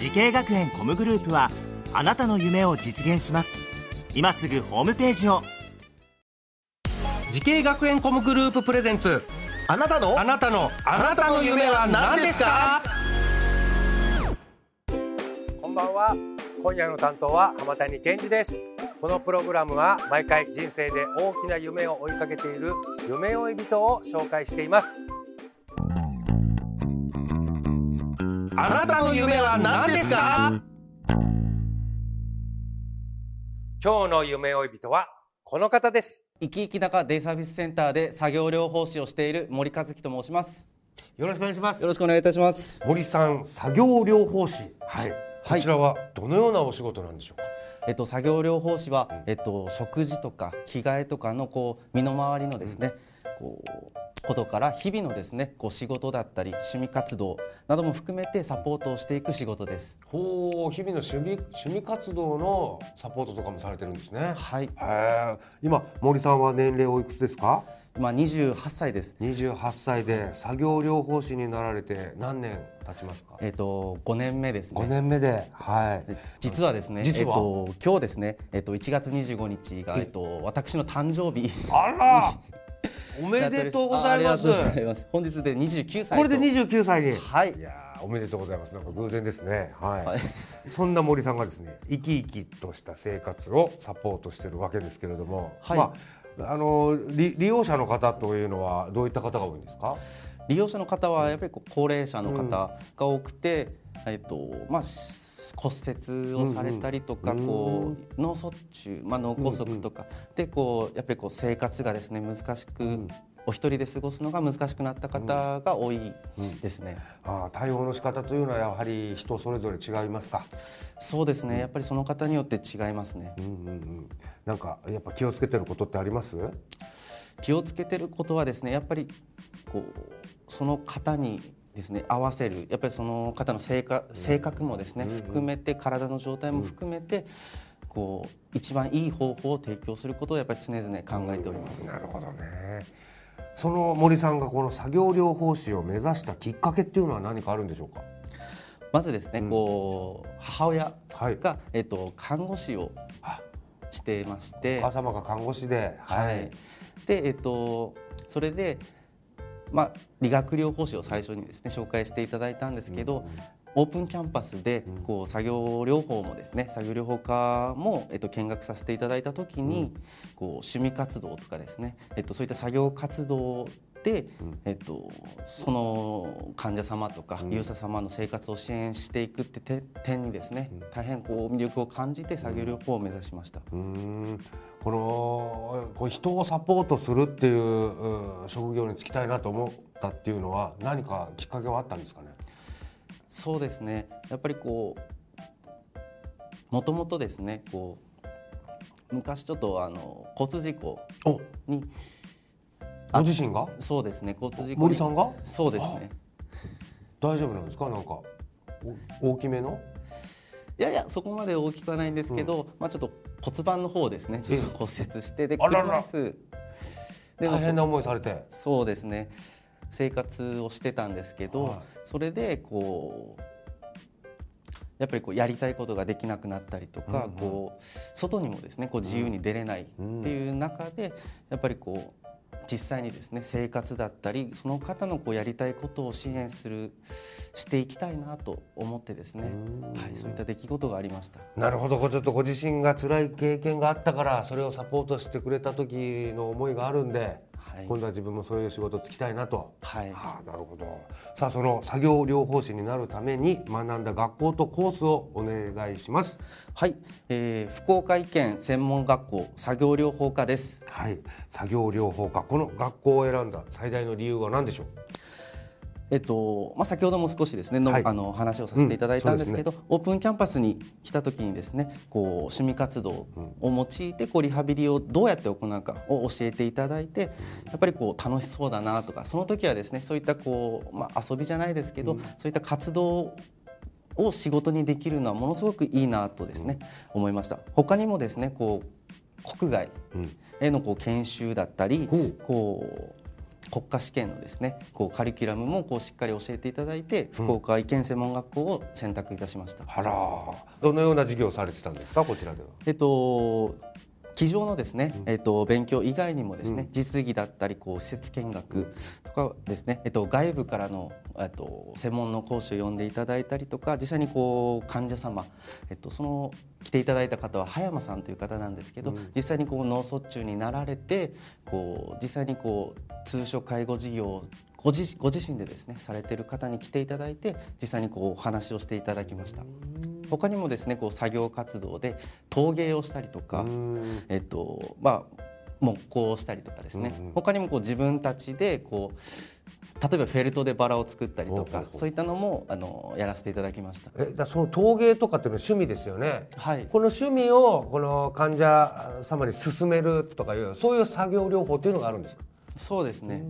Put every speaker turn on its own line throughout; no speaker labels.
滋慶学園 COMグループはあなたの夢を実現します。今すぐホームページを。
滋慶学園 COMグループプレゼンツ。
あなたの？
あなたのあなたの夢は何ですか？
こんばんは。今夜の担当は浜谷健司です。このプログラムは毎回人生で大きな夢を追いかけている夢追い人を紹介しています
あなたの夢は何ですか？
今日の夢追い人はこの方です。
生き生き中デイサービスセンターで作業療法士をしている森和樹と申します。
よろしくお願いします。
よろしくお願いいたします。
森さん作業療法士。はい、こちらはどのようなお仕事なんでしょうか？
えっと作業療法士はえっと食事とか着替えとかのこう身の回りのですね、こうことから日々のですねこう仕事だったり趣味活動なども含めてサポートをしていく仕事です。
ほう日々の趣味趣味活動のサポートとかもされてるんですね。
はい。
今森さんは年齢おいくつですか？
今28歳です。
28歳で作業療法士になられて何年経ちますか？
えっと5年目ですね。
5年目ではい。
で実はですねえっと今日ですねえっと1月25日がえっと私の誕生日。
あら おめでとうございます。
ます。本日で29歳
これで
と
29歳に。
はい。
いやーおめでとうございます。なんか偶然ですね。はい、
はい。
そんな森さんがですね生き生きとした生活をサポートしてるわけですけれども、
はい。
まああの利利用者の方というのはどういった方が多いんですか？
利用者の方はやっぱりこう高齢者の方が多くて、えっとまあし骨折をされたりとか、
うん
こう脳卒中、まあ、脳梗塞とか、でこうやっぱりこう生活がですね難しく、お一人で過ごすのが難しくなった方が多いですね、
あー対応の仕方というのはやはり人それぞれ違いますか、
そうですね。やっぱりその方によって違いますね。
うんうんうん、なんかやっぱ気をつけてることってあります？
気をつけてることはですねやっぱりこうその方にですね合わせるやっぱりその方の性格性格もですね、含めて体の状態も含めて、こう一番いい方法を提供することをやっぱり常々考えております。
なるほどね。その森さんがこの作業療法士を目指したきっかけっていうのは何かあるんでしょうか？
まずですね、こう母親が、
はい。
えっと看護師をしてまして
お母様が看護師で
はい、でえっとそれで、まあ、理学療法士を最初にですね紹介していただいたんですけど、オープンキャンパスでこう作業療法もですね作業療法科も、えっと、見学させていただいた時に、こう趣味活動とかですね、えっと、そういった作業活動で、えっと、その患者様とか利用者様の生活を支援していくってて点にですね、大変こう魅力を感じて作業療法を目指しました。
うーん。このこう人をサポートするっていううん職業に就きたいなと思ったっていうのは何かきっかけはあったんですかね？
そうですね。やっぱりこうもともとですねこう昔ちょっとあの交通事故
お。
に
ご自身が？
そうですね。交通事故に。
森さんが？
そうですね。
大丈夫なんですか？なんかお大きめの？
いやいやそこまで大きくはないんですけど、まあちょっと骨盤の方ですねちょっと骨折してで車椅子。で
大変な思いされて。
そうですね。生活をしてたんですけど、
はい。
それでこうやっぱりこうやりたいことができなくなったりとか、
うんうん。
こう外にもですねこう自由に出れないっていう中で、やっぱりこう実際にですね生活だったりその方のこうやりたいことを支援するしていきたいなと思ってですね、はい、そういった出来事がありました。
なるほどこうちょっとご自身が辛い経験があったからそれをサポートしてくれた時の思いがあるんで、
はい。
今度は自分もそういう仕事つきたいなと。
はい。
はあ、なるほど。さあその作業療法士になるために学んだ学校とコースをお願いします。
はい、えー福岡医研専門学校作業療法科です。
はい。作業療法科。この学校を選んだ最大の理由は何でしょう？
えっとまあ、先ほども少しですねの、
はい。
あの話をさせていただいたんですけど、
うん
オープンキャンパスに来た時にですねこう趣味活動を用いてこうリハビリをどうやって行うかを教えていただいてやっぱりこう楽しそうだなとかその時はですねそういったこう、まあ、遊びじゃないですけど、そういった活動を仕事にできるのはものすごくいいなとですね、思いました。他にもですねこう国外
うん。
へのこう研修だったりこう国家試験のですねこうカリキュラムもこうしっかり教えていただいて福岡医研専門学校を選択いたしました、
あらどのような授業をされてたんですかこちらでは？
えっと机上のですね、えっと、勉強以外にもですね、
うん。
実技だったりこう施設見学とかですね、えっと、外部からの、えっと、専門の講師を呼んでいただいたりとか実際にこう患者様、えっと、その来ていただいた方は葉山さんという方なんですけど、
うん。
実際にこう脳卒中になられてこう実際にこう通所介護事業をご自ご自身でですねされてる方に来ていただいて実際にこうお話をしていただきました他にもですねこう作業活動で陶芸をしたりとか、
うん。
えっとまあ、木工をしたりとかですね、
うんうん。
他にもこう自分たちでこう例えばフェルトでバラを作ったりとかそういったのもあのやらせていただきました。
えだその陶芸とかっていうのは趣味ですよね。
はい。
この趣味をこの患者様に勧めるとかいうそういう作業療法っていうのがあるんですか？
そうですね、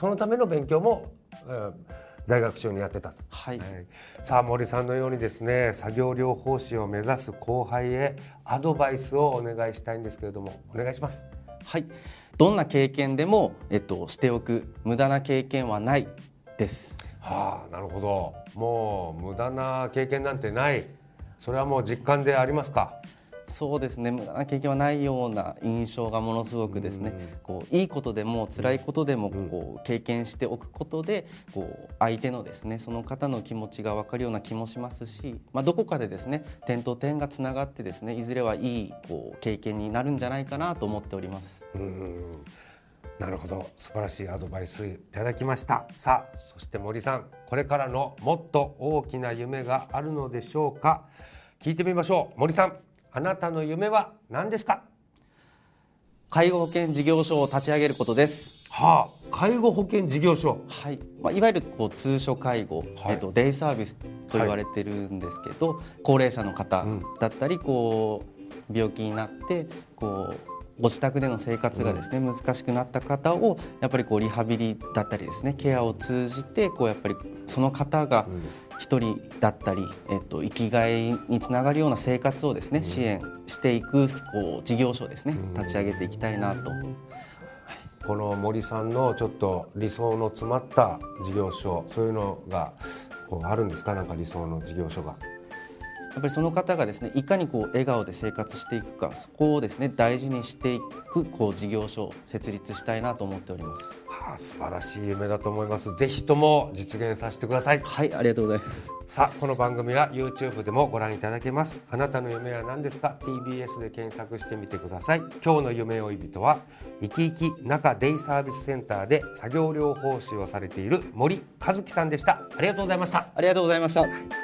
そのための勉強も、えー在学中にやってたと、
はい。
はい。さあ森さんのようにですね作業療法士を目指す後輩へアドバイスをお願いしたいんですけれどもお願いします。
はい、どんな経験でも、えっと、しておく無駄な経験はないです。
はあなるほど。もう無駄な経験なんてない。それはもう実感でありますか？
そうですね。無駄な経験はないような印象がものすごくですね、こういいことでも辛いことでもこう経験しておくことでこう相手のですねその方の気持ちが分かるような気もしますし、まあ、どこかでですね点と点がつながってですねいずれはいいこう経験になるんじゃないかなと思っております。
うん。なるほど。素晴らしいアドバイスいただきました。さあそして森さんこれからのもっと大きな夢があるのでしょうか？聞いてみましょう。森さんあなたの夢は何ですか？
介護保険事業所を立ち上げることです。
はあ介護保険事業所。
はい。まあ、いわゆるこう通所介護、
はい。
えっと、デイサービスと言われてるんですけど、高齢者の方
うん。
だったりこう病気になってこうご自宅での生活がですね、難しくなった方をやっぱりこうリハビリだったりですねケアを通じてこうやっぱりその方が一人だったり、えっと、生きがいにつながるような生活をですね、支援していくこう事業所をですね立ち上げていきたいなと。
この森さんのちょっと理想の詰まった事業所そういうのがこうあるんですか？なんか理想の事業所が
やっぱりその方がですねいかにこう笑顔で生活していくかそこをですね大事にしていくこう事業所を設立したいなと思っております。
はあ素晴らしい夢だと思います。ぜひとも実現させてください。
はいありがとうございます。
さあこの番組は YouTube でもご覧いただけます。あなたの夢は何ですか？TBS で検索してみてください。今日の夢追い人は生き生き中デイサービスセンターで作業療法士をされている森一樹さんでした。ありがとうございました。
ありがとうございました